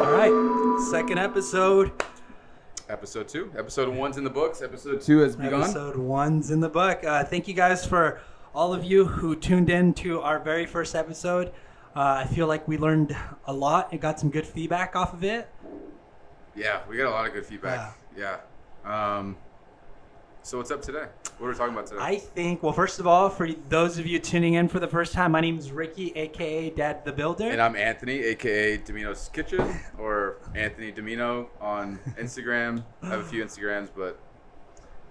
All right, second episode. Episode two. Episode one's in the books. Episode two has begun. Episode one's in the book. Uh, thank you guys for all of you who tuned in to our very first episode. Uh, I feel like we learned a lot and got some good feedback off of it. Yeah, we got a lot of good feedback. Yeah. Um, so what's up today? What are we talking about today? I think, well, first of all, for those of you tuning in for the first time, my name is Ricky, aka Dad the Builder. and I'm Anthony, aka Domino's Kitchen, or Anthony Domino on Instagram. I have a few Instagrams, but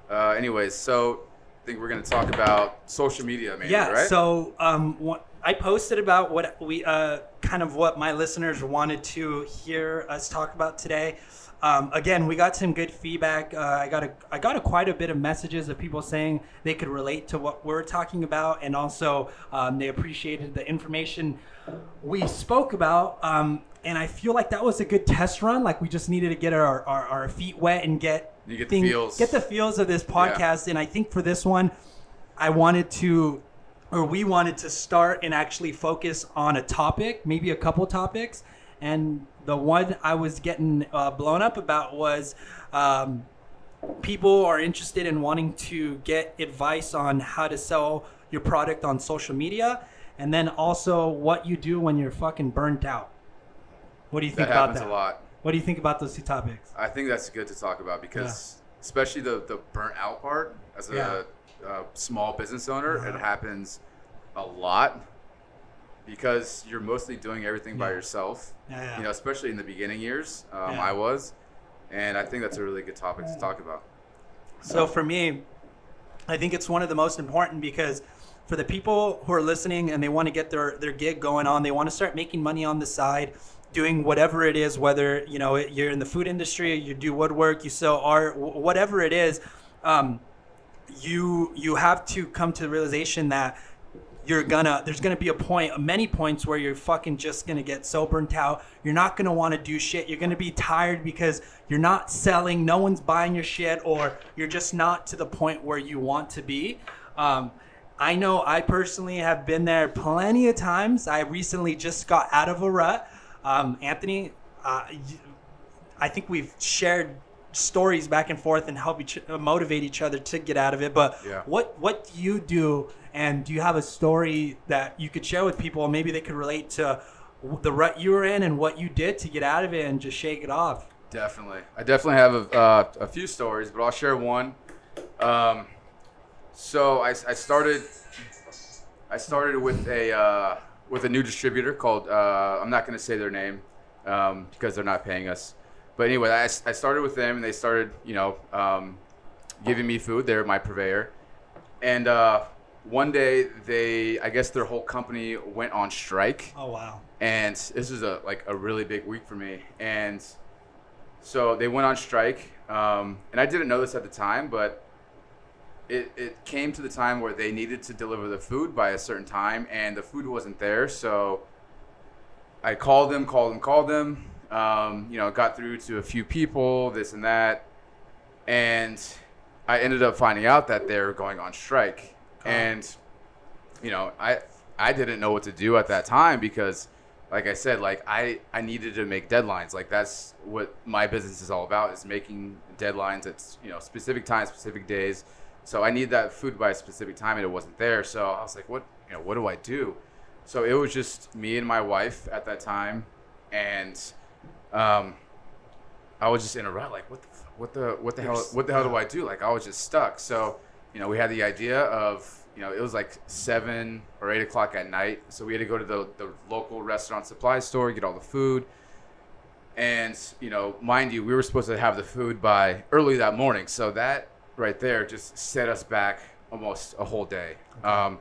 uh, anyways, so I think we're gonna talk about social media, mainly, yeah. right? So, um, what, I posted about what we, uh, kind of what my listeners wanted to hear us talk about today. Um, again, we got some good feedback. Uh, I got a, I got a quite a bit of messages of people saying they could relate to what we're talking about, and also um, they appreciated the information we spoke about. Um, and I feel like that was a good test run. Like we just needed to get our, our, our feet wet and get You get the feels. get the feels of this podcast. And I think for this one, I wanted to, or we wanted to start and actually focus on a topic, maybe a couple topics. And the one I was getting uh, blown up about was um, people are interested in wanting to get advice on how to sell your product on social media, and then also what you do when you're fucking burnt out. What do you that think about that? a lot. What do you think about those two topics? I think that's good to talk about because, especially the the burnt out part, as a, Yeah. uh small business owner, Uh-huh. it happens a lot because you're mostly doing everything by yourself. Yeah, yeah. You know, especially in the beginning years, um, Yeah. I was, and I think that's a really good topic to talk about. So for me, I think it's one of the most important because for the people who are listening and they want to get their, their gig going on, they want to start making money on the side, doing whatever it is, whether you know you're in the food industry, you do woodwork, you sell art, whatever it is, um, you you have to come to the realization that you're gonna there's gonna be a point many points where you're fucking just gonna get so burnt out you're not gonna want to do shit you're gonna be tired because you're not selling no one's buying your shit or you're just not to the point where you want to be um, i know i personally have been there plenty of times i recently just got out of a rut um, anthony uh, I think we've shared stories back and forth and help each motivate each other to get out of it. But Yeah. what what do you do, and do you have a story that you could share with people? And Maybe they could relate to the rut you were in and what you did to get out of it and just shake it off. Definitely, I definitely have a, uh, a few stories, but I'll share one. Um, so I, I started, I started with a uh, with a new distributor called uh, I'm not going to say their name um, because they're not paying us. But anyway, I, I started with them, and they started, you know, um, giving me food. They're my purveyor, and uh, one day they, I guess their whole company went on strike. Oh wow! and this is a like a really big week for me. And so they went on strike um, and i didn't know this at the time but it, it came to the time where they needed to deliver the food by a certain time and the food wasn't there. So i called them called them called them. Um, you know got through to a few people this and that. And i ended up finding out that they were going on strike and you know, I I didn't know what to do at that time because, like I said, like I I needed to make deadlines. Like that's what my business is all about is making deadlines at you know specific times, specific days. So I need that food by a specific time, and it wasn't there. So I was like, what you know, what do I do? So it was just me and my wife at that time, and um, I was just in a rut. Like, what the what the what the hell what the hell do. I do? Like I was just stuck. So you know, we had the idea of you know, it was like seven or eight o'clock at night. So we had to go to the, the local restaurant supply store, get all the food. And, you know, mind you, we were supposed to have the food by early that morning. So that right there just set us back almost a whole day. Um,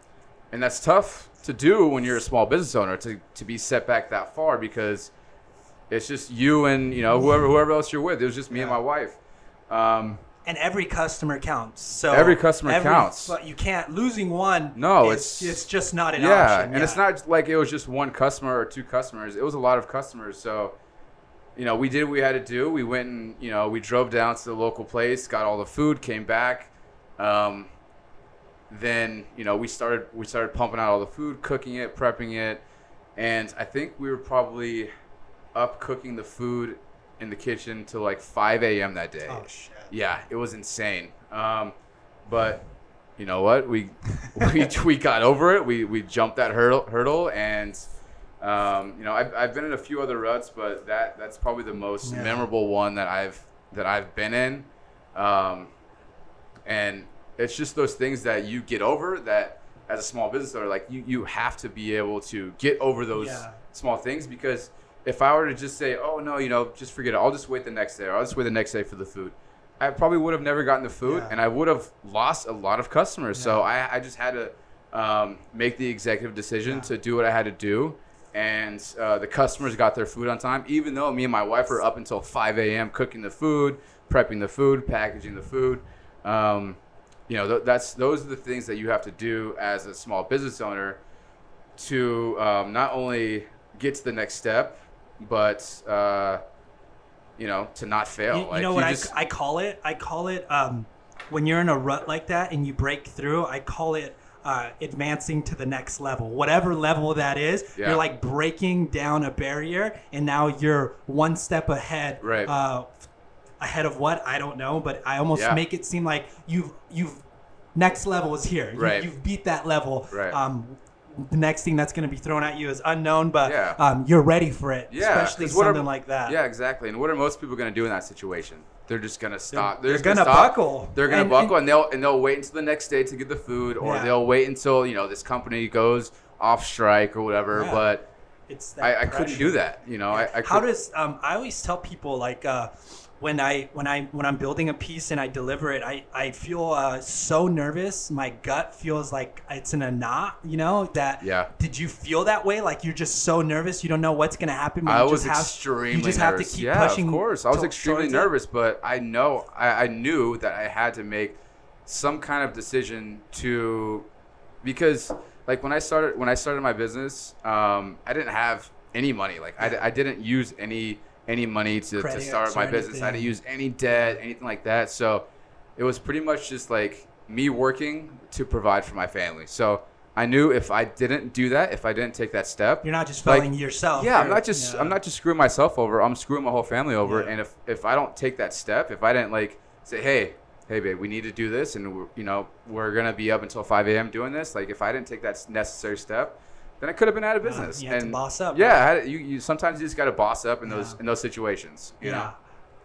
and that's tough to do when you're a small business owner to, to be set back that far because it's just you and, you know, whoever, whoever else you're with. It was just me and my wife. Um, And every customer counts. So Every customer counts. But you can't losing one. No, is- it's- it's just not an yeah, option. and it's not like it was just one customer or two customers. It was a lot of customers. So, you know, we did what we had to do. We went and you know we drove down to the local place, got all the food, came back. Um, then you know we started we started pumping out all the food, cooking it, prepping it, and I think we were probably up cooking the food in the kitchen till like 5 a.m. that day. Oh shit. Yeah, it was insane. Um, but you know what? We we we got over it. We we jumped that hurdle hurdle, and um, you know I've, I've been in a few other ruts, but that that's probably the most Yeah. memorable one that I've that I've been in. Um, and it's just those things that you get over that as a small business owner, like you you have to be able to get over those Yeah. small things because if I were to just say, oh no, you know, just forget it. I'll just wait the next day. Or I'll just wait the next day for the food. I probably would have never gotten the food, Yeah. and I would have lost a lot of customers. So I, I just had to um, make the executive decision Yeah. to do what I had to do, and uh, the customers got their food on time. Even though me and my wife were up until 5 a.m. cooking the food, prepping the food, packaging the food. Um, you know, th- that's those are the things that you have to do as a small business owner to um, not only get to the next step, but uh, you know, to not fail. You, you Like, know what just- I, I call it? I call it um, when you're in a rut like that and you break through. I call it uh, advancing to the next level, whatever level that is. Yeah. You're like breaking down a barrier, and now you're one step ahead. Right. Uh, ahead of what I don't know, but I almost Yeah. make it seem like you've you've next level is here. You, Right. You've beat that level. Right. Um, the next thing that's going to be thrown at you is unknown, but Yeah. um, you're ready for it. Yeah, especially what are- something like that. Yeah, exactly. And what are most people going to do in that situation? They're just going to stop. they're just gonna buckle. They're going to buckle, and- and, they'll and they'll wait until the next day to get the food, or Yeah. they'll wait until you know this company goes off strike or whatever. Yeah. But It's that I, I couldn't do that. You know, I, I How does um, I always tell people like uh, when I when I when I'm building a piece and I deliver it, I I feel uh, so nervous. My gut feels like it's in a knot. You know that. Yeah. Did you feel that way? Like you're just so nervous, you don't know what's gonna happen. I you was just have, extremely You just nervous. have to keep yeah, pushing. of course. I was to- extremely towards it. nervous, but I know I, I knew that I had to make some kind of decision to because like when I started when I started my business, um, I didn't have any money. Like I, I didn't use any any money to, to start my business. I didn't use any debt, anything like that. So it was pretty much just like me working to provide for my family. So I knew if I didn't do that, if I didn't take that step, You're not just Like, failing yourself. yeah, I'm not just yeah. I'm not just screwing myself over. I'm screwing my whole family over. Yeah. And if if I don't take that step, if I didn't like say, hey, hey, babe, we need to do this, and we're, you know we're gonna be up until 5 a.m. doing this. Like if I didn't take that necessary step, then I could have been out of business. you had to and boss up, Yeah, right? I had, you you sometimes you just gotta boss up in those Yeah. in those situations. You yeah. know.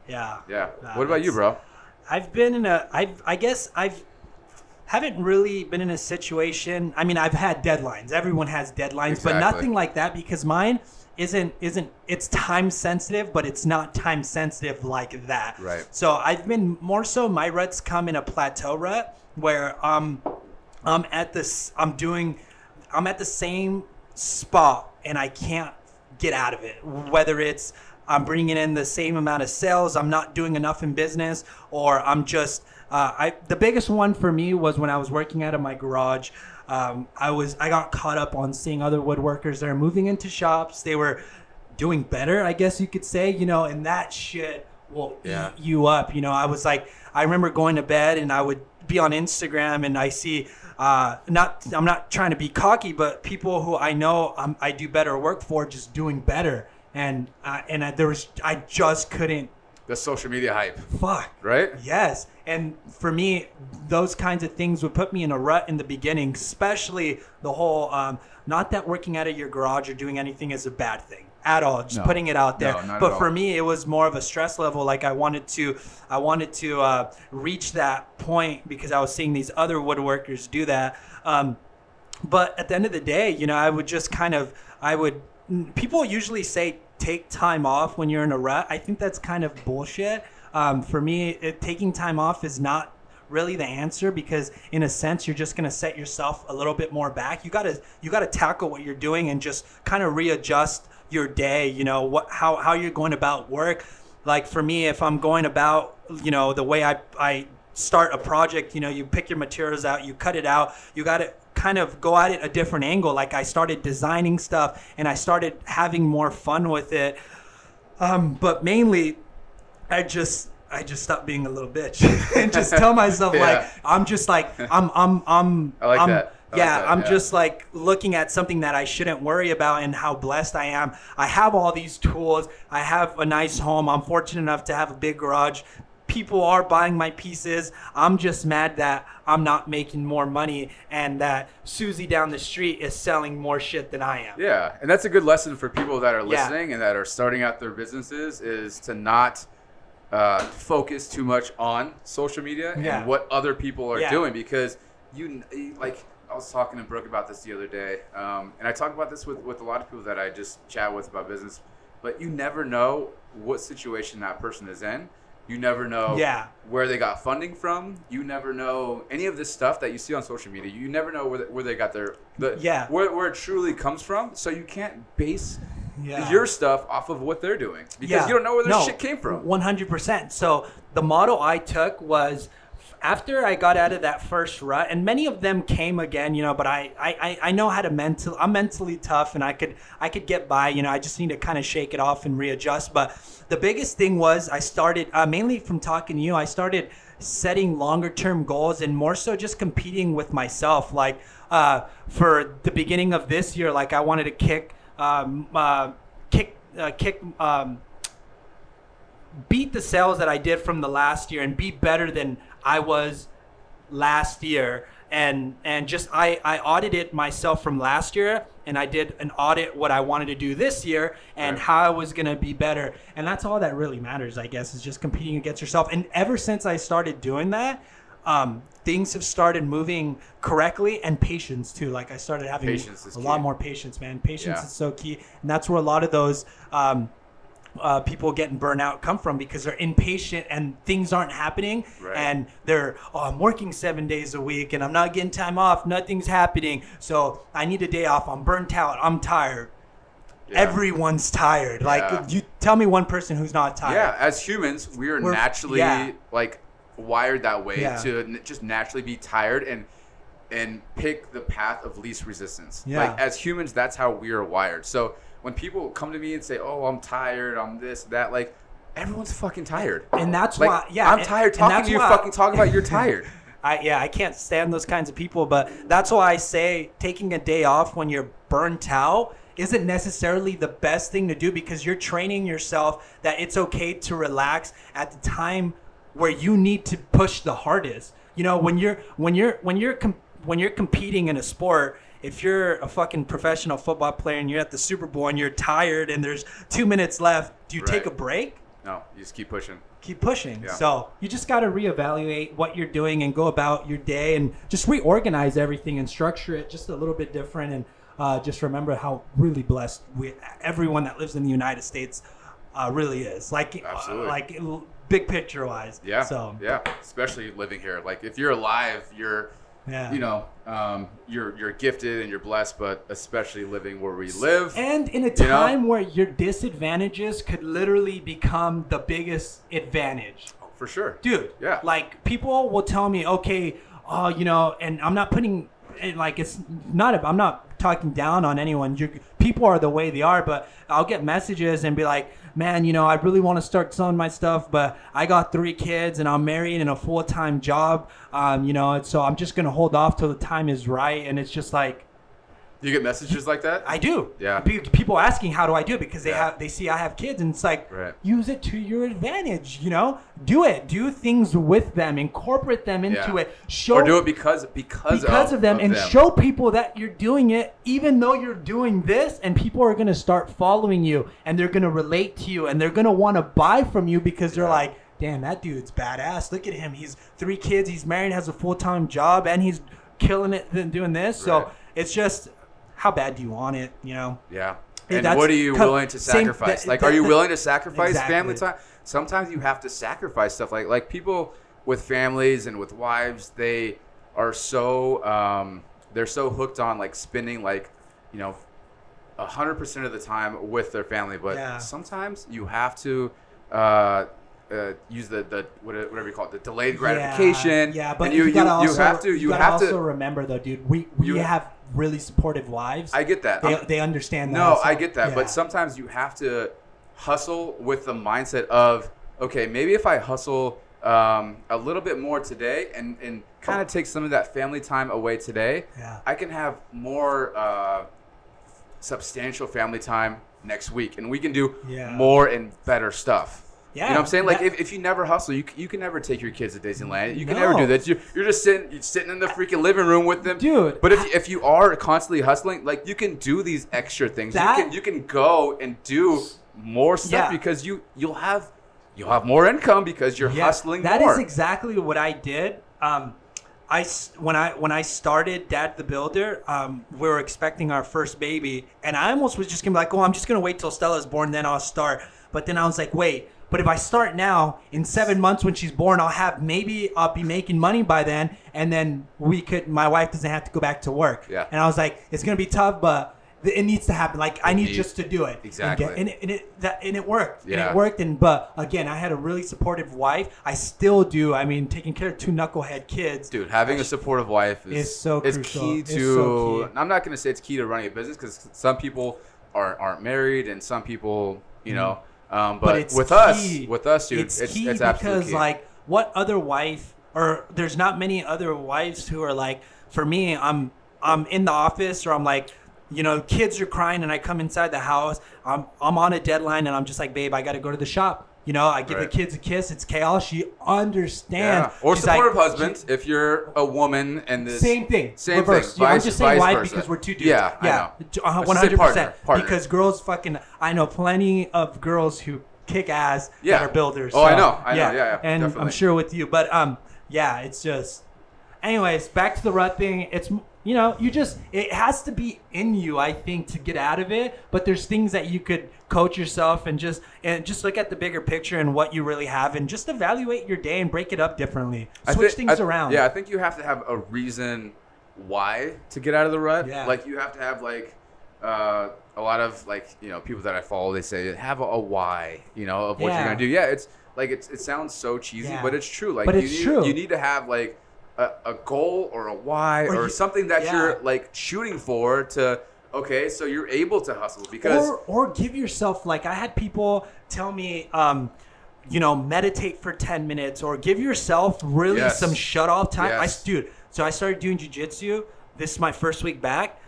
Yeah. Yeah. Nah, what about you, bro? I've been in a I've I guess I've haven't really been in a situation. I mean, I've had deadlines. Everyone has deadlines, but nothing like that because mine isn't isn't it's time sensitive, but it's not time sensitive like that. Right. So I've been more so my ruts come in a plateau rut where um I'm at this I'm doing I'm at the same spot and I can't get out of it. Whether it's I'm bringing in the same amount of sales, I'm not doing enough in business, or I'm just uh, I. The biggest one for me was when I was working out of my garage. Um, I was I got caught up on seeing other woodworkers that are moving into shops. They were doing better, I guess you could say, you know, and that shit will Yeah. eat you up. You know, I was like, I remember going to bed and I would be on Instagram and I see, uh, not, I'm not trying to be cocky, but people who I know um, I do better work for just doing better. And, uh, and I, there was, I just couldn't The social media hype, fuck. right? Yes. And for me, those kinds of things would put me in a rut in the beginning, especially the whole, um, not that working out of your garage or doing anything is a bad thing at all. Just No. putting it out there. No, but for me, it was more of a stress level. Like I wanted to, I wanted to uh, reach that point because I was seeing these other woodworkers do that. Um, but at the end of the day, you know, I would just kind of, I would, people usually say take time off when you're in a rut. I think that's kind of bullshit. Um, for me, it, taking time off is not really the answer because in a sense you're just going to set yourself a little bit more back. You got to you got to tackle what you're doing and just kind of readjust your day you know what how, how you're going about work. Like for me if i'm going about you know the way i i start a project you know you pick your materials out you cut it out you got to kind of go at it a different angle. Like i started designing stuff and i started having more fun with it. Um, but mainly I just I just stop being a little bitch and just tell myself Yeah. like I'm just like I'm I'm I'm I like I'm, that. I like yeah, that, I'm yeah. just like looking at something that I shouldn't worry about and how blessed I am. I have all these tools. I have a nice home. I'm fortunate enough to have a big garage. People are buying my pieces. I'm just mad that I'm not making more money and that Susie down the street is selling more shit than I am. Yeah, and that's a good lesson for people that are Yeah. listening and that are starting out their businesses is to not uh, focus too much on social media Yeah. and what other people are Yeah. doing because you like I was talking to Brooke about this the other day, um, and I talk about this with with a lot of people that I just chat with about business. But you never know what situation that person is in. You never know Yeah. where they got funding from. You never know any of this stuff that you see on social media. You never know where they, where they got their the, Yeah. where, where it truly comes from. So you can't base Yeah. your stuff off of what they're doing because Yeah. you don't know where their No, shit came from. 100%. So the model I took was after I got out of that first rut, and many of them came again, you know, but I, I, I- I know how to mental, I'm mentally tough and I could, I could get by, you know, I just need to kind of shake it off and readjust. But the biggest thing was I started, uh, mainly from talking to you, I started setting longer term goals and more so just competing with myself. Like, uh, for the beginning of this year, like I wanted to kick, um, uh, kick, uh, kick, um, beat the sales that I did from the last year and be better than I was last year. And and just I, I audited myself from last year and I did an audit what I wanted to do this year and Right. how I was gonna be better. And that's all that really matters I guess is just competing against yourself. And ever since I started doing that um, things have started moving correctly and patience too. Like I started having a lot more patience man. Patience Yeah. is so key. And that's where a lot of those um, uh, people getting burnout come from because they're impatient and things aren't happening. Right. and they're oh i'm working seven days a week and i'm not getting time off. Nothing's happening. So i need a day off. I'm burnt out. I'm tired. Yeah. everyone's tired. Like Yeah. you tell me one person who's not tired. Yeah, as humans, we are We're- naturally like wired that way Yeah. to n- just naturally be tired and and pick the path of least resistance. Yeah. Like as humans, that's how we are wired. So when people come to me and say, "Oh, I'm tired. I'm this, that," like everyone's fucking tired. and that's Like why yeah I'm and- tired talking to you. why- Fucking talking about you're tired. I yeah, I can't stand those kinds of people, but that's why I say taking a day off when you're burnt out isn't necessarily the best thing to do because you're training yourself that it's okay to relax at the time where you need to push the hardest. You know, when you're when you're when you're com- when you're competing in a sport, if you're a fucking professional football player and you're at the Super Bowl and you're tired and there's 2 minutes left, do you take a break? No, you just keep pushing. keep pushing. Yeah. So you just got to reevaluate what you're doing and go about your day and just reorganize everything and structure it just a little bit different. And uh, just remember how really blessed we, everyone that lives in the United States uh, really is. Like, uh, like big picture wise. Yeah. So yeah, especially living here. Like if you're alive, you're yeah. you know, um, you're you're gifted and you're blessed, but especially living where we live. And in a You know? time where your disadvantages could literally become the biggest advantage. Oh, for sure. dude Yeah. like people will tell me okay oh you know and i'm not putting it like it's not I'm not talking down on anyone You're, people are the way they are but i'll get messages and be like man you know i really want to start selling my stuff but i got three kids and i'm married and a full-time job um, you know so i'm just gonna hold off till the time is right and it's just like You get messages like that? I do. Yeah. People asking how do I do it because they Yeah. have they see I have kids and it's like Right. use it to your advantage. You know, do it. Do things with them. Incorporate them into Yeah. it. Show or do it because because, because of, them and them. show people that you're doing it even though you're doing this and people are going to start following you and they're going to relate to you and they're going to want to buy from you because they're Yeah. like damn that dude's badass look at him he's three kids he's married has a full-time job and he's killing it and doing this so it's just how bad do you want it you know Yeah. And what are you co- willing to same- sacrifice? that- like, that- are you willing to sacrifice Exactly. family time? Sometimes you have to sacrifice stuff. Like, like people with families and with wives, they are so um, they're so hooked on like spending like you know hundred percent of the time with their family. But Yeah. sometimes you have to. Uh, uh, use the, the whatever you call it, the delayed gratification. Yeah, yeah but and you, you, you, you also, have to you, gotta have also to. remember though, dude. We we You- have really supportive wives. I get that. they, they understand that. No, I get that, yeah. but sometimes you have to hustle with the mindset of okay, maybe if I hustle um, a little bit more today and, and kind of take some of that family time away today, Yeah. I can have more uh, substantial family time next week, and we can do Yeah. more and better stuff. You know what I'm saying? Like that- if, if you never hustle, you, you can never take your kids to Disneyland. You can never do that. You're, you're just sitting you're sitting in the freaking living room with them, Dude, But if, if you are constantly hustling, like you can do these extra things. That- you can you can go and do more stuff Yeah. because you you'll have you'll have more income because you're hustling That more. is exactly what I did. Um, I when I when I started Dad the Builder, um, we were expecting our first baby, and I almost was just gonna be like, "Oh, I'm just gonna wait till Stella's born, then I'll start." But then I was like, "Wait." But if I start now, in seven months when she's born, I'll have maybe I'll be making money by then, and then we could. My wife doesn't have to go back to work. Yeah. And I was like, it's gonna be tough, but it needs to happen. Like I need just to do it. And Exactly. get- And, it, and it that and it worked. And it worked. And but again, I had a really supportive wife. I still do. I mean, taking care of two knucklehead kids. Dude, having a supportive wife is, It's so is crucial. key It's to. so key. I'm not gonna say it's key to running a business because some people aren't aren't married and some people, you mm-hmm. know. Um, but. But it's with key. us, with us, dude, it's, it's key it's absolutely because key. like what other wife or there's not many other wives who are like for me i'm i'm in the office or i'm like you know kids are crying and i come inside the house i'm i'm on a deadline and i'm just like babe i gotta go to the shop you know i give Right. the kids a kiss it's chaos she understands yeah. Or She's like- supportive husbands if you're a woman and this Same thing. Same Reverse. thing. Yeah, I'm just saying why versa. because we're two dudes. Yeah, I yeah, know. J- I uh, should hundred percent. Because girls fucking, I know plenty of girls who kick ass Yeah. that are builders. Oh, I know. I know. Yeah, yeah, And I'm sure with you, but um, yeah, it's just. Anyways, back to the rut thing. It's you know you just it has to be in you I think to get out of it. But there's things that you could coach yourself and just and just look at the bigger picture and what you really have and just evaluate your day and break it up differently. Switch think- things I- around. Yeah, I think you have to have a reason why to get out of the rut. Yeah. Like you have to have like uh, a lot of like you know people that I follow. They say have a, a why. You know of what Yeah. you're gonna do. Yeah, it's like it's, it sounds so cheesy, Yeah. but it's true. Like But you it's need, true. You need to have like a, a goal or a why Or or, you- something that yeah. you're like shooting for to. Okay, so you're able to hustle because or or give yourself like I had people tell me um you know meditate for 10 minutes or give yourself really Yes. some shut off time I Yes. dude so I started doing jujitsu this is my first week back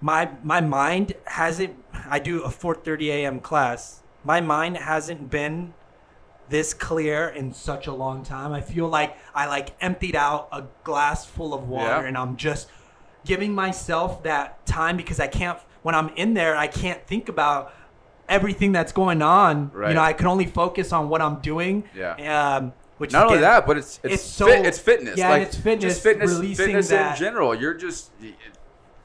my my mind hasn't I do a 4:30 a.m. class my mind hasn't been this clear in such a long time. I feel like I like emptied out a glass full of water Yeah. and I'm just giving myself that time because I can't when I'm in there I can't think about everything that's going on. You know, I can only focus on what I'm doing. Yeah. Um which Not only getting- that, but it's it's it's so- fit, it's fitness. yeah, like it's fitness, just fitness, releasing fitness that- in general. You're just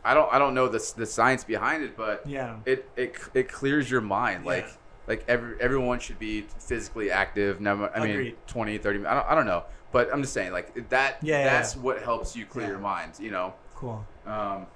I don't I don't know the the science behind it, but Yeah. it it it clears your mind. Like Yeah. Like every everyone should be physically active. Never, I mean, Agreed. 20, 30 I don't I don't know, but I'm just saying like that. Yeah, yeah, that's yeah. what helps you clear Yeah. your mind. You know. cool. Um,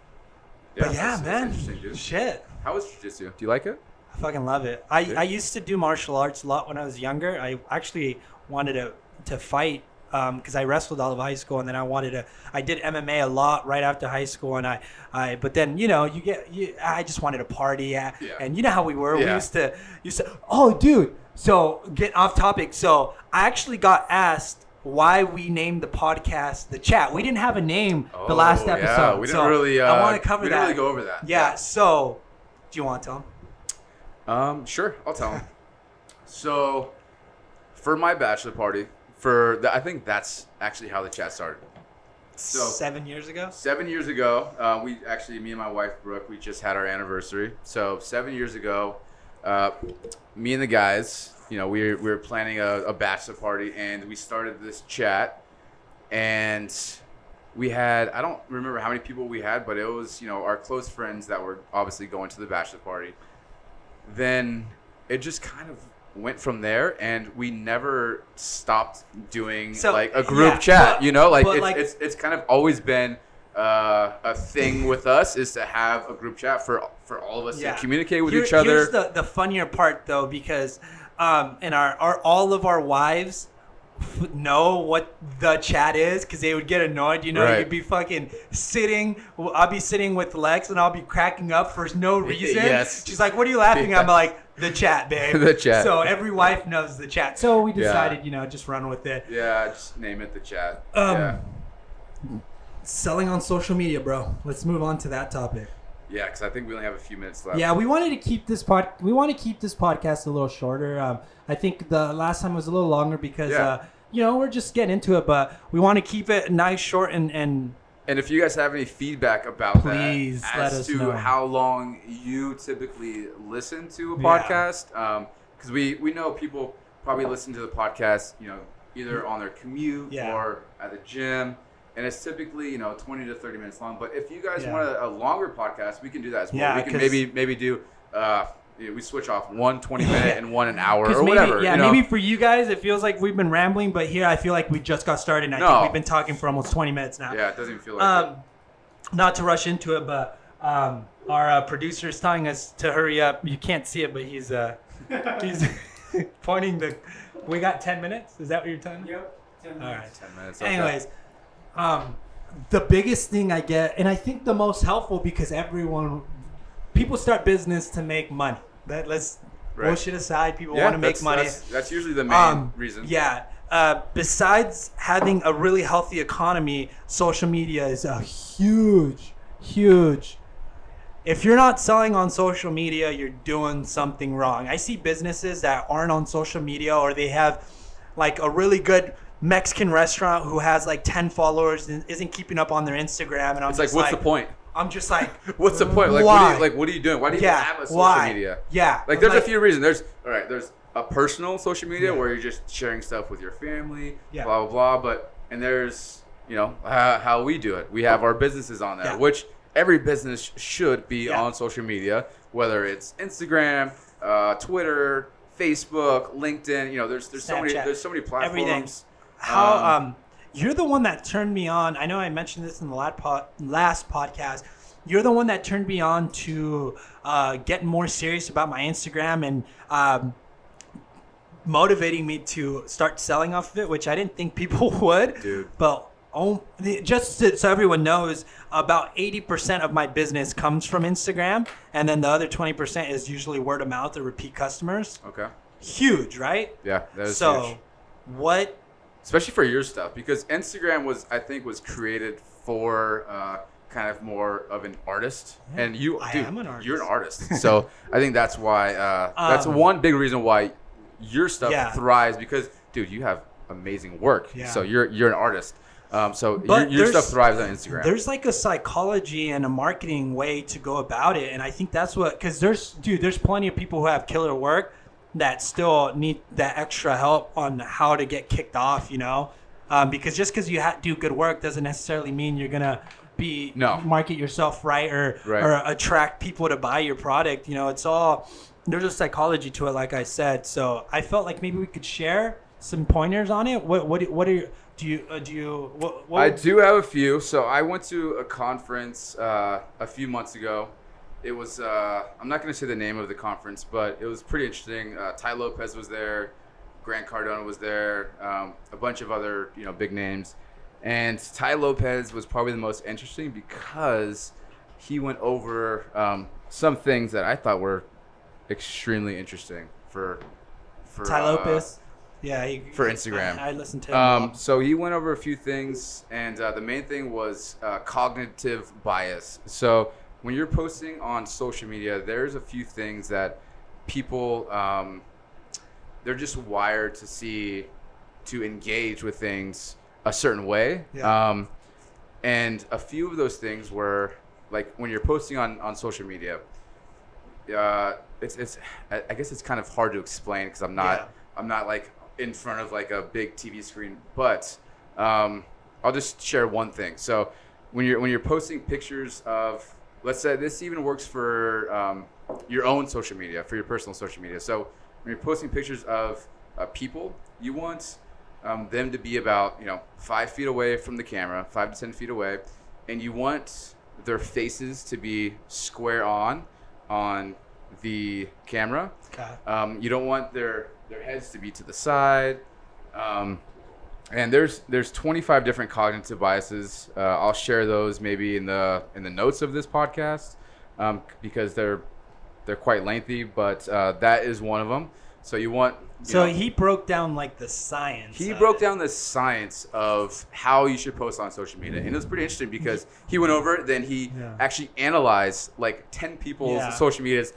but yeah, that's- that's man. dude. Shit. How was jujitsu? Do you like it? I fucking love it. I, Yeah. I used to do martial arts a lot when I was younger. I actually wanted to to fight because I wrestled all of high school, and then I wanted to. I did MMA a lot right after high school, and I, I. But then you know you get you. I just wanted to party, yeah. Yeah. and you know how we were. We used to You said, Oh, dude. So get off topic. So I actually got asked why we named the podcast the chat. We didn't have a name the last Oh, episode. Yeah, we didn't so really. Uh, I want to cover we that. didn't really go over that. yeah. So, do you want to tell 'em? Um, sure, I'll tell him. so, for my bachelor party, for the, I think that's actually how the chat started. So- Seven years ago. Seven years ago, uh, we actually, me and my wife Brooke, we just had our anniversary. So seven years ago, uh, me and the guys, you know, we were, we were planning a, a bachelor party, and we started this chat, and we had I don't remember how many people we had, but it was you know our close friends that were obviously going to the bachelor party. Then it just kind of went from there, and we never stopped doing So, like a group yeah, chat. but- you know, like, it's, like- it's it's kind of always been uh, a thing with us is to have a group chat for for all of us Yeah. to communicate with Here- each other. Here's the, the funnier part though, because um, and our, our all of our wives know what the chat is because they would get annoyed. You know, Right. you'd be fucking sitting. I'll be sitting with Lex and I'll be cracking up for no reason. Yes. She's like, "What are you laughing at?" I'm like, "The chat, babe." The chat. So every wife knows the chat. So we Yeah. decided, you know, just run with it. Yeah, just name it the chat. Um, yeah, Selling on social media, bro. Let's move on to that topic. Yeah, because I think we only have a few minutes left. Yeah, we wanted to keep this pod. We want to keep this podcast a little shorter. Um, I think the last time was a little longer because Yeah. uh, you know we're just getting into it, but We want to keep it nice, short, and and And if you guys have any feedback about Please that, let as us to know. how long you typically listen to a podcast, because we we know people probably listen to the podcast, you know, either on their commute Yeah. or at the gym, and it's typically you know 20 to 30 minutes long. But if you guys Yeah. want a, a longer podcast, we can do that as well. Yeah, we can 'cause- maybe maybe do. Uh, we switch off one 20 minute and one an hour or maybe, whatever. yeah, you know? maybe for you guys it feels like we've been rambling, but here I feel like we just got started. And I No. think we've been talking for almost 20 minutes now. Yeah, it doesn't even feel like Um, not to rush into it, but um, our uh, producer is telling us to hurry up. You can't see it, but he's uh, he's pointing the. We got 10 minutes. Is that what you're telling me? Yep. All right. 10 minutes. okay. Anyways, um, the biggest thing I get, and I think the most helpful because everyone, people start business to make money. That let's Right. bullshit aside. People yeah, want to make money. That's, that's usually the main Um, reason. Yeah. Uh, besides having a really healthy economy, social media is a huge, huge. If you're not selling on social media, you're doing something wrong. I see businesses that aren't on social media or they have like a really good Mexican restaurant who has like 10 followers and isn't keeping up on their Instagram. And I'm It's like, what's the point? I'm just like, What's the point? Like, what are you, like, what are you doing? Why do you yeah, have a social why? media? Yeah. Like, there's a few reasons. There's all right. There's a personal social media Yeah. where you're just sharing stuff with your family, Yeah. blah blah blah. But and there's you know how, how we do it. We have our businesses on there, which every business should be on social media, whether it's Instagram, uh, Twitter, Facebook, LinkedIn. You know, there's there's so many there's so many platforms. Everything. How Um, um, you're the one that turned me on. I know I mentioned this in the last pod, last podcast. You're the one that turned me on to uh, get more serious about my Instagram and um, motivating me to start selling off of it, which I didn't think people would. Dude. But oh, just so so everyone knows, about 80% of my business comes from Instagram, and then the other 20% is usually word of mouth or repeat customers. Okay. Huge, right? Yeah, that is so, huge. what especially for your stuff because instagram was i think was created for uh, kind of more of an artist Yeah, and you I dude, am an artist. you're an artist so i think that's why uh, that's Um, one big reason why your stuff Yeah. thrives because dude you have amazing work Yeah. so you're you're an artist um, so your, your stuff thrives on instagram There's like a psychology and a marketing way to go about it, and I think that's what because there's dude, there's plenty of people who have killer work that still need that extra help on how to get kicked off, you know, um, because just because you ha- do good work doesn't necessarily mean you're gonna be No. market yourself right or Right. or attract people to buy your product. You know, it's all there's a psychology to it, like I said. So I felt like maybe we could share some pointers on it. What what what are you do you uh, do you what, what I do have a few. So I went to a conference uh, a few months ago. It was uh, I'm not going to say the name of the conference, but it was pretty interesting. Uh, Tai Lopez was there, Grant Cardone was there, um, a bunch of other you know big names, and Tai Lopez was probably the most interesting because he went over um, some things that I thought were extremely interesting for for Tai uh, Lopez. Yeah, he, for Instagram. I, I listened to him. Um, so he went over a few things, and uh, the main thing was uh, cognitive bias. So when you're posting on social media, there's a few things that people um, they're just wired to see to engage with things a certain way. Yeah. Um, and a few of those things were like when you're posting on, on social media. Uh, it's it's I guess it's kind of hard to explain because I'm not Yeah. I'm not like in front of like a big TV screen, but um, I'll just share one thing. So when you're when you're posting pictures of, let's say this even works for um, your own social media, for your personal social media. So when you're posting pictures of uh, people, you want um, them to be about you know five feet away from the camera, five to ten feet away, and you want their faces to be square on on the camera. Okay. Um, you don't want their their heads to be to the side. Um, and there's there's 25 different cognitive biases. Uh, I'll share those maybe in the in the notes of this podcast um, because they're they're quite lengthy, but uh, that is one of them. So you want you So know, he broke down like the science. he broke it. down the science of how you should post on social media, and it was pretty interesting because he went over it. Then he Yeah. actually analyzed like ten people's Yeah. social medias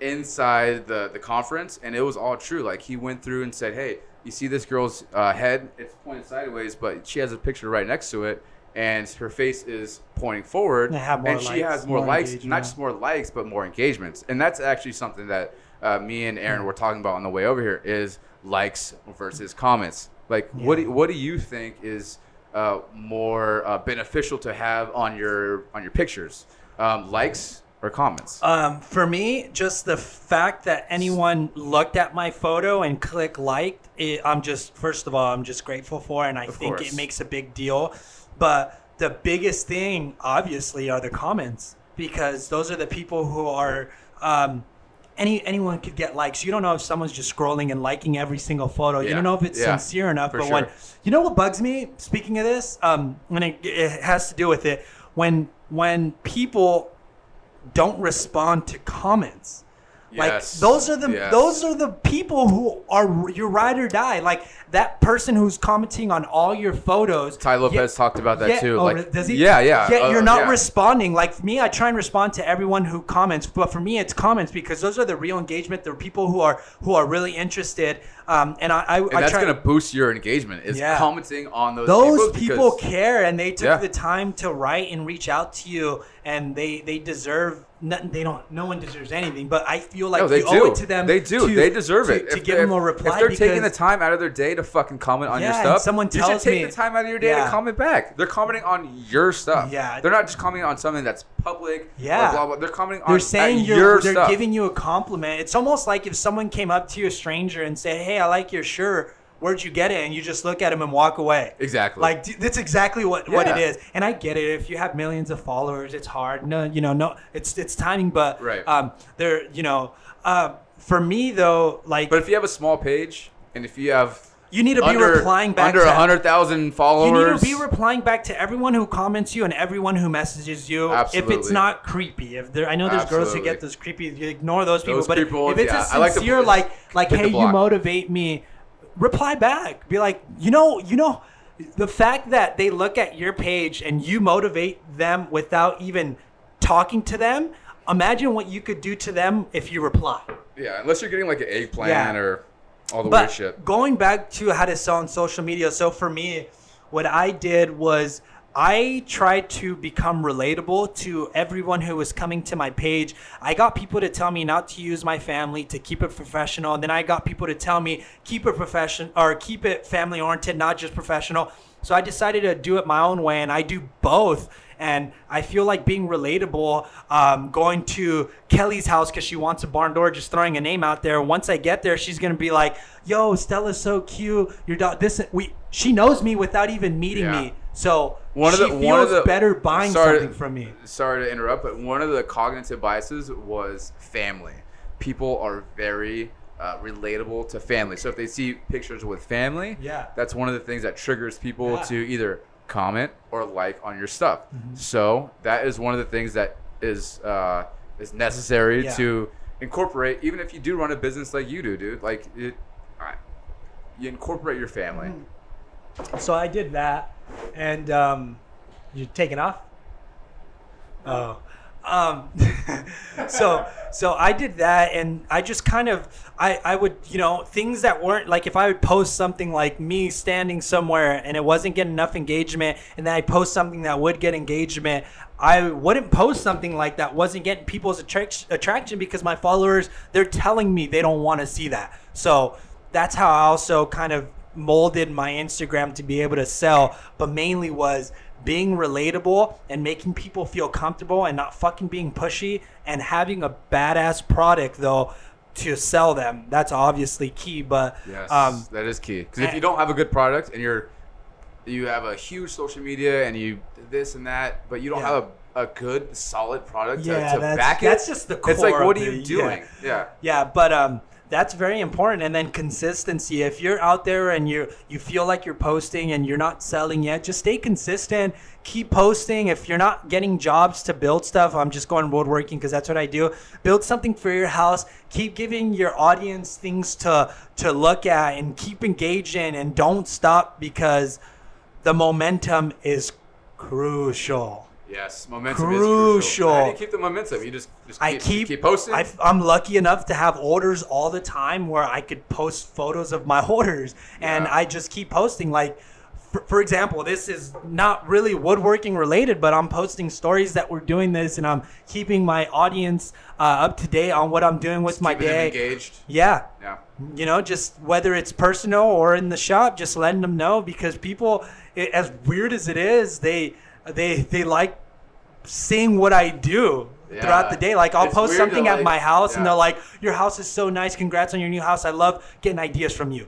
inside the the conference, and it was all true. Like he went through and said, "Hey, you see this girl's uh, head? It's pointed sideways, but she has a picture right next to it." And her face is pointing forward, They have more and she has more, more likes, engagement. not just more likes, but more engagements. And that's actually something that uh, me and Aaron were talking about on the way over here is likes versus comments. Like, what do, what do you think is uh, more uh, beneficial to have on your on your pictures, um, likes or comments? Um, for me, just the fact that anyone looked at my photo and click liked, it, I'm just first of all, I'm just grateful for, and I Of think course. it makes a big deal. But the biggest thing, obviously, are the comments because those are the people who are. Um, any anyone could get likes. You don't know if someone's just scrolling and liking every single photo. You don't know if it's Yeah, sincere enough. for But when you know what bugs me, speaking of this, um, when it, it has to do with it, when when people don't respond to comments. Like Yes. those are the Yes. those are the people who are your ride or die. Like that person who's commenting on all your photos. Tai Lopez Yeah- talked about that yeah, too. oh, like, does he? Yeah, yeah. Yeah, uh, you're not yeah. responding. Like me, I try and respond to everyone who comments, but for me, it's comments because those are the real engagement. They're people who are who are really interested. Um, and I, I, and I that's try. gonna boost your engagement. Is Yeah. commenting on those. those because- people care and they took Yeah. the time to write and reach out to you and they they deserve nothing they don't no one deserves anything but i feel like no, they owe it to them They do. to- they deserve to, it. to If give they- them a if- reply If they're taking the time out of their day to fucking comment on your Yeah, and stuff, someone you should take me- the time out of your day to comment back. They're commenting on your stuff. Yeah. They're not just commenting on something that's public. Yeah. Blah blah. They're commenting they're on saying at you're your they're stuff. giving you a compliment it's almost like if someone came up to you a stranger and said hey i like your shirt where'd you get it and you just look at him and walk away Exactly. like that's exactly what, what it Yeah. is and i get it if you have millions of followers it's hard no you know no it's it's timing but Right. um there you know uh for me though like But if you have a small page and if you have you need to be under, replying back under to hundred thousand followers, You need to be replying back to everyone who comments you and everyone who messages you. Absolutely. If it's not creepy, if there, I know there's girls who get those creepy. You ignore those people. Those but if- people, if it's yeah, a like sincere, put- like, like, hey, you motivate me. Reply back. Be like, you know, you know, the fact that they look at your page and you motivate them without even talking to them. Imagine what you could do to them if you reply. yeah, unless you're getting like an eggplant Yeah. or all the But weird shit. going back to how to sell on social media, so for me, what I did was I tried to become relatable to everyone who was coming to my page. I got people to tell me not to use my family, to keep it professional. And then I got people to tell me keep it professional or keep it family oriented, not just professional. So I decided to do it my own way, and I do both. And I feel like being relatable, um, going to Kelly's house because she wants a barn door, just throwing a name out there. Once I get there, she's gonna be like, "Yo, Stella's so cute. Your dog. This we." She knows me without even meeting Yeah. me, so One of she the feels one of the better buying sorry- something from me. Sorry to interrupt, but one of the cognitive biases was family. People are very uh, relatable to family. So if they see pictures with family, Yeah. that's one of the things that triggers people Yeah. to either comment or like on your stuff. Mm-hmm. So that is one of the things that is uh, is necessary Yeah. to incorporate. Even if you do run a business like you do, dude, like it, you incorporate your family. Mm-hmm. So I did that, and um, you're taking off? Oh, um, so so I did that, and I just kind of I I would you know things that weren't like if I would post something like me standing somewhere and it wasn't getting enough engagement, and then I post something that would get engagement. I wouldn't post something like that wasn't getting people's attract- attraction because my followers they're telling me they don't want to see that. So that's how I also kind of molded my Instagram to be able to sell, but mainly was being relatable and making people feel comfortable and not fucking being pushy and having a badass product though to sell them. That's obviously key, but Yes, um that is key. Because if you don't have a good product and you're you have a huge social media and you this and that, but you don't Yeah. have a, a good solid product Yeah, to, to that's- back it. that's just the core. It's like what are you doing? Yeah. yeah, but um that's very important. And then consistency. If you're out there and you you feel like you're posting and you're not selling yet just stay consistent. Keep posting. If you're not getting jobs to build stuff i'm just going woodworking because that's what i do. Build something for your house. Keep giving your audience things to to look at and keep engaging and don't stop because the momentum is crucial Yes, momentum Crucial. is crucial. How do you keep the momentum? You just, just I keep, keep, keep posting. i am lucky enough to have orders all the time where I could post photos of my orders, and Yeah. I just keep posting. Like, for, for example, this is not really woodworking related, but I'm posting stories that we're doing this, and I'm keeping my audience uh, up to date on what I'm doing with my Keeping them day. engaged. Yeah, Yeah. you know, just whether it's personal or in the shop, just letting them know because people, i as weird as it is, they they they like seeing what I do throughout the day. Like I'll It's post something at like- my house and they're like, "Your house is so nice. Congrats on your new house. I love getting ideas from you."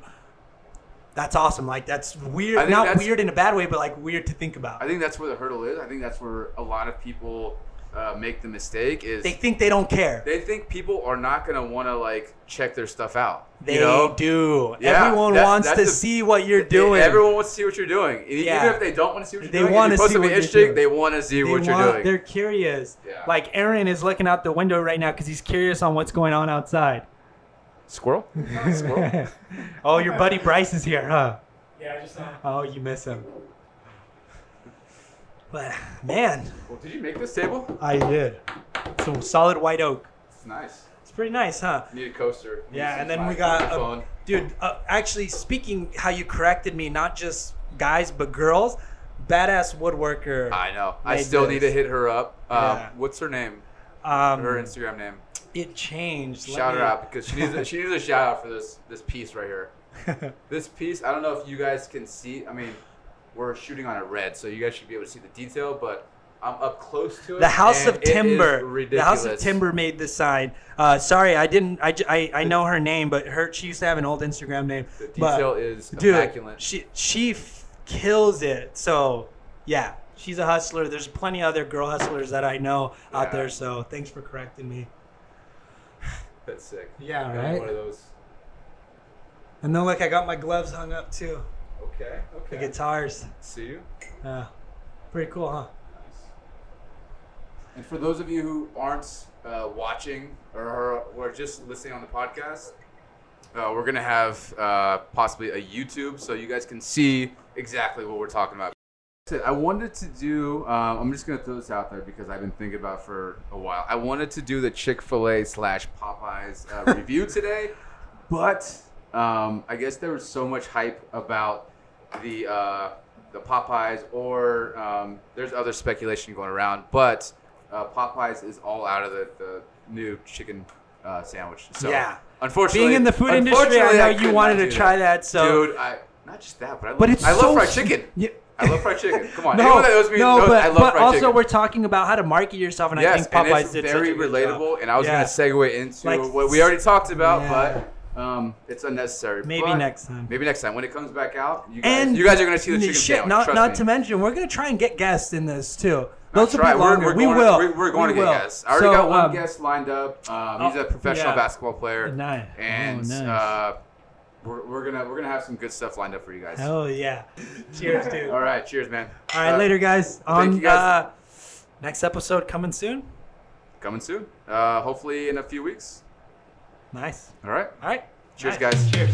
That's awesome. Like that's weird. Not that's- weird in a bad way, but like weird to think about. I think that's where the hurdle is. I think that's where a lot of people uh, make the mistake is they think they don't care. they think people are not gonna want to like check their stuff out. They you know? do. Yeah, Everyone that's- wants that's to the- see what you're They- doing. Everyone wants to see what you're doing. Yeah. Even if they don't want to see what you're They doing, wanna if you post see up what you're doing. they want to see They what you're doing. They're curious. Yeah. Like Aaron is looking out the window right now because he's curious on what's going on outside. Squirrel? Squirrel? oh, your buddy Bryce is here, huh? Yeah, I just saw. Oh, you miss him. But man, Well, did you make this table? I did. Some solid white oak. It's nice. It's pretty nice, huh? Need a coaster. Need Yeah, and then we got a, phone. dude. Uh, actually, speaking how you corrected me, not just guys but girls. Badass woodworker. I know. I still need to hit her up. Um, Yeah. What's her name? Um, Her Instagram name. it changed. Let Shout her out because she needs a, she needs a shout out for this this piece right here. This piece, I don't know if you guys can see. I mean, we're shooting on a red, so you guys should be able to see the detail, but I'm up close to it. The House of Timber. The House of. Timber made this sign. Uh, sorry, I didn't. I I know her name, but her she used to have an old Instagram name. The but- detail is dude, immaculate. she she f- kills it. So yeah, she's a hustler. There's plenty of other girl hustlers that I know out there. So thanks for correcting me. That's sick. Yeah, right? One of those. And then look, I got my gloves hung up too. Okay. Okay. The guitars. See you. Uh, pretty cool, huh? And for those of you who aren't uh, watching or, or just listening on the podcast, uh, we're gonna have uh, possibly a YouTube so you guys can see exactly what we're talking about. I wanted to do. Um, I'm just gonna throw this out there because I've been thinking about it for a while. I wanted to do the Chick Fil A slash Popeyes uh, review today, but um, I guess there was so much hype about the uh, the Popeyes, or um, there's other speculation going around, but uh, Popeyes is all out of the, the new chicken uh, sandwich. So Yeah. unfortunately, Being in the food industry, I know you wanted to try that. So, dude. I not just that, but I love, but it's I love so fried chicken. Yeah. I love fried chicken. Come on, No, anyone that knows me no, knows but, I love but also chicken. we're talking about how to market yourself, and I yes, think and Popeyes it's did very such a good relatable. And I was Yeah. gonna segue into Like, what we already talked about, Yeah. but um, it's unnecessary. Maybe But next time. Maybe next time when it comes back out, you guys, And you guys are gonna see the chicken shit, sandwich. Not, not me. to mention, we're gonna try and get guests in this too. Those will be We're- longer. We're, we going, will. We're, we're going we to will. get guests. I already So, got one um, guest lined up. Um, he's oh, a professional yeah. basketball player, Nice. and oh, nice. uh, we're, we're gonna we're gonna have some good stuff lined up for you guys. Hell yeah! Cheers, dude. All right, cheers, man. All right, Uh, later, guys. On you, guys. Uh, next episode coming soon. Coming soon. Uh, hopefully in a few weeks. Nice. All right. All right. Cheers, nice. guys. Cheers.